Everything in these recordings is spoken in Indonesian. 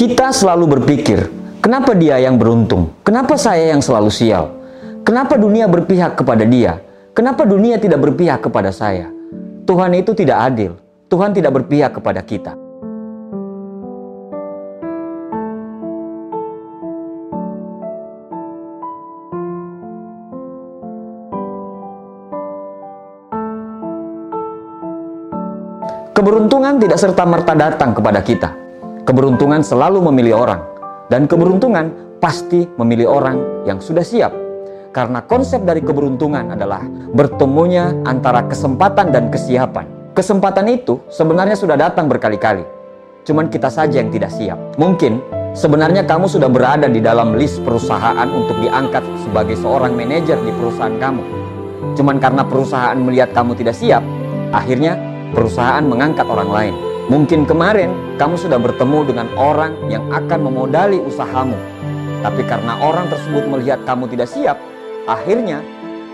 Kita selalu berpikir, kenapa dia yang beruntung? Kenapa saya yang selalu sial? Kenapa dunia berpihak kepada dia? Kenapa dunia tidak berpihak kepada saya? Tuhan itu tidak adil. Tuhan tidak berpihak kepada kita. Keberuntungan tidak serta-merta datang kepada kita. Keberuntungan selalu memilih orang, dan keberuntungan pasti memilih orang yang sudah siap. Karena konsep dari keberuntungan adalah bertemunya antara kesempatan dan kesiapan. Kesempatan itu sebenarnya sudah datang berkali-kali, cuman kita saja yang tidak siap. Mungkin sebenarnya kamu sudah berada di dalam list perusahaan untuk diangkat sebagai seorang manajer di perusahaan kamu. Cuman karena perusahaan melihat kamu tidak siap, akhirnya perusahaan mengangkat orang lain. Mungkin kemarin kamu sudah bertemu dengan orang yang akan memodali usahamu. Tapi karena orang tersebut melihat kamu tidak siap, akhirnya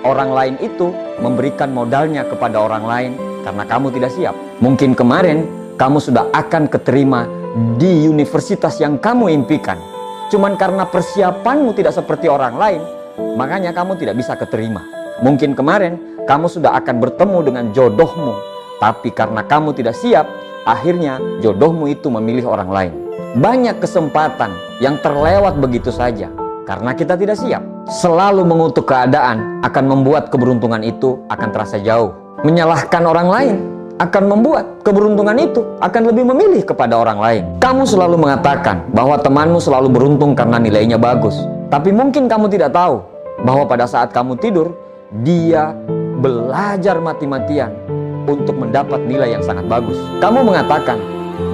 orang lain itu memberikan modalnya kepada orang lain karena kamu tidak siap. Mungkin kemarin kamu sudah akan keterima di universitas yang kamu impikan. Cuman karena persiapanmu tidak seperti orang lain, makanya kamu tidak bisa keterima. Mungkin kemarin kamu sudah akan bertemu dengan jodohmu, tapi karena kamu tidak siap, Akhirnya jodohmu itu memilih orang lain. Banyak kesempatan yang terlewat begitu saja karena kita tidak siap. Selalu mengutuk keadaan akan membuat keberuntungan itu akan terasa jauh. Menyalahkan orang lain akan membuat keberuntungan itu akan lebih memilih kepada orang lain. Kamu selalu mengatakan bahwa temanmu selalu beruntung karena nilainya bagus. Tapi mungkin kamu tidak tahu bahwa pada saat kamu tidur, dia belajar mati-matian untuk mendapat nilai yang sangat bagus. Kamu mengatakan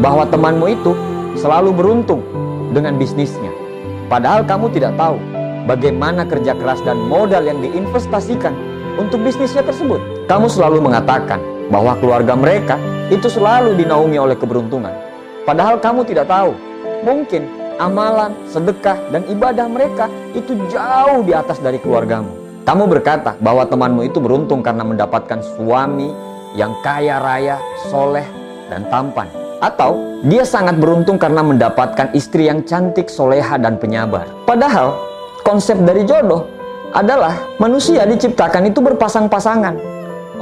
bahwa temanmu itu selalu beruntung dengan bisnisnya. Padahal kamu tidak tahu bagaimana kerja keras dan modal yang diinvestasikan untuk bisnisnya tersebut. Kamu selalu mengatakan bahwa keluarga mereka itu selalu dinaungi oleh keberuntungan. Padahal kamu tidak tahu, mungkin amalan, sedekah, dan ibadah mereka itu jauh di atas dari keluargamu. Kamu berkata bahwa temanmu itu beruntung karena mendapatkan suami yang kaya raya, soleh, dan tampan. Atau dia sangat beruntung karena mendapatkan istri yang cantik, soleha, dan penyabar. Padahal konsep dari jodoh adalah manusia diciptakan itu berpasang-pasangan.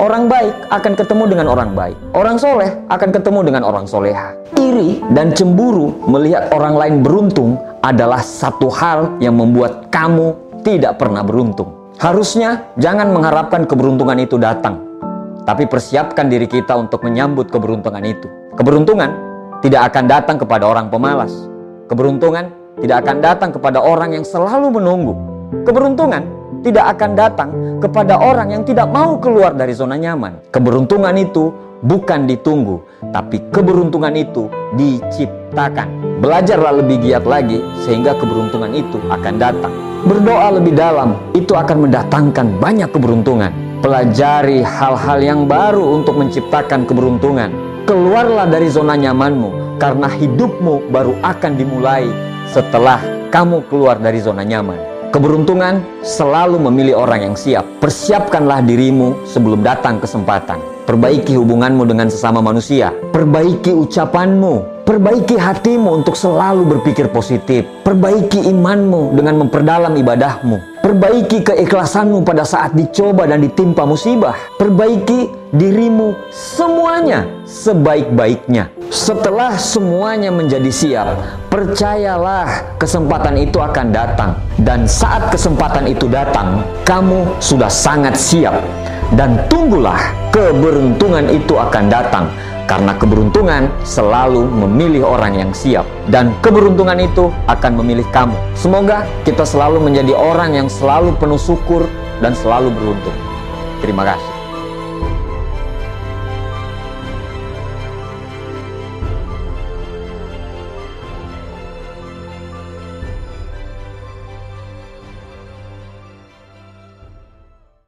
Orang baik akan ketemu dengan orang baik. Orang soleh akan ketemu dengan orang soleha. Iri dan cemburu melihat orang lain beruntung adalah satu hal yang membuat kamu tidak pernah beruntung. Harusnya jangan mengharapkan keberuntungan itu datang tapi persiapkan diri kita untuk menyambut keberuntungan itu. Keberuntungan tidak akan datang kepada orang pemalas. Keberuntungan tidak akan datang kepada orang yang selalu menunggu. Keberuntungan tidak akan datang kepada orang yang tidak mau keluar dari zona nyaman. Keberuntungan itu bukan ditunggu, tapi keberuntungan itu diciptakan. Belajarlah lebih giat lagi sehingga keberuntungan itu akan datang. Berdoa lebih dalam itu akan mendatangkan banyak keberuntungan. Pelajari hal-hal yang baru untuk menciptakan keberuntungan. Keluarlah dari zona nyamanmu, karena hidupmu baru akan dimulai setelah kamu keluar dari zona nyaman. Keberuntungan selalu memilih orang yang siap. Persiapkanlah dirimu sebelum datang kesempatan. Perbaiki hubunganmu dengan sesama manusia. Perbaiki ucapanmu. Perbaiki hatimu untuk selalu berpikir positif. Perbaiki imanmu dengan memperdalam ibadahmu. Perbaiki keikhlasanmu pada saat dicoba dan ditimpa musibah. Perbaiki dirimu semuanya sebaik-baiknya. Setelah semuanya menjadi siap, percayalah kesempatan itu akan datang. Dan saat kesempatan itu datang, kamu sudah sangat siap. Dan tunggulah keberuntungan itu akan datang karena keberuntungan selalu memilih orang yang siap dan keberuntungan itu akan memilih kamu. Semoga kita selalu menjadi orang yang selalu penuh syukur dan selalu beruntung. Terima kasih.